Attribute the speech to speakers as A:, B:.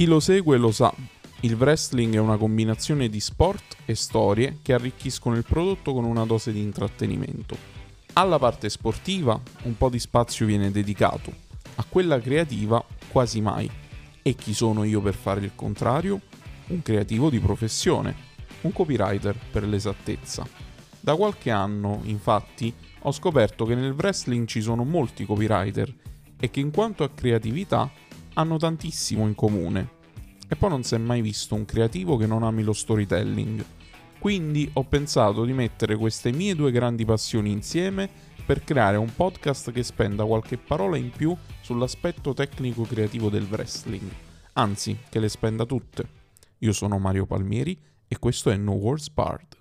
A: Chi lo segue lo sa, il wrestling è una combinazione di sport e storie che arricchiscono il prodotto con una dose di intrattenimento. Alla parte sportiva un po' di spazio viene dedicato, a quella creativa quasi mai. E chi sono io per fare il contrario? Un creativo di professione, un copywriter per l'esattezza. Da qualche anno, infatti, ho scoperto che nel wrestling ci sono molti copywriter e che in quanto a creatività hanno tantissimo in comune. E poi non si è mai visto un creativo che non ami lo storytelling. Quindi ho pensato di mettere queste mie due grandi passioni insieme per creare un podcast che spenda qualche parola in più sull'aspetto tecnico-creativo del wrestling. Anzi, che le spenda tutte. Io sono Mario Palmieri e questo è No Words Barred.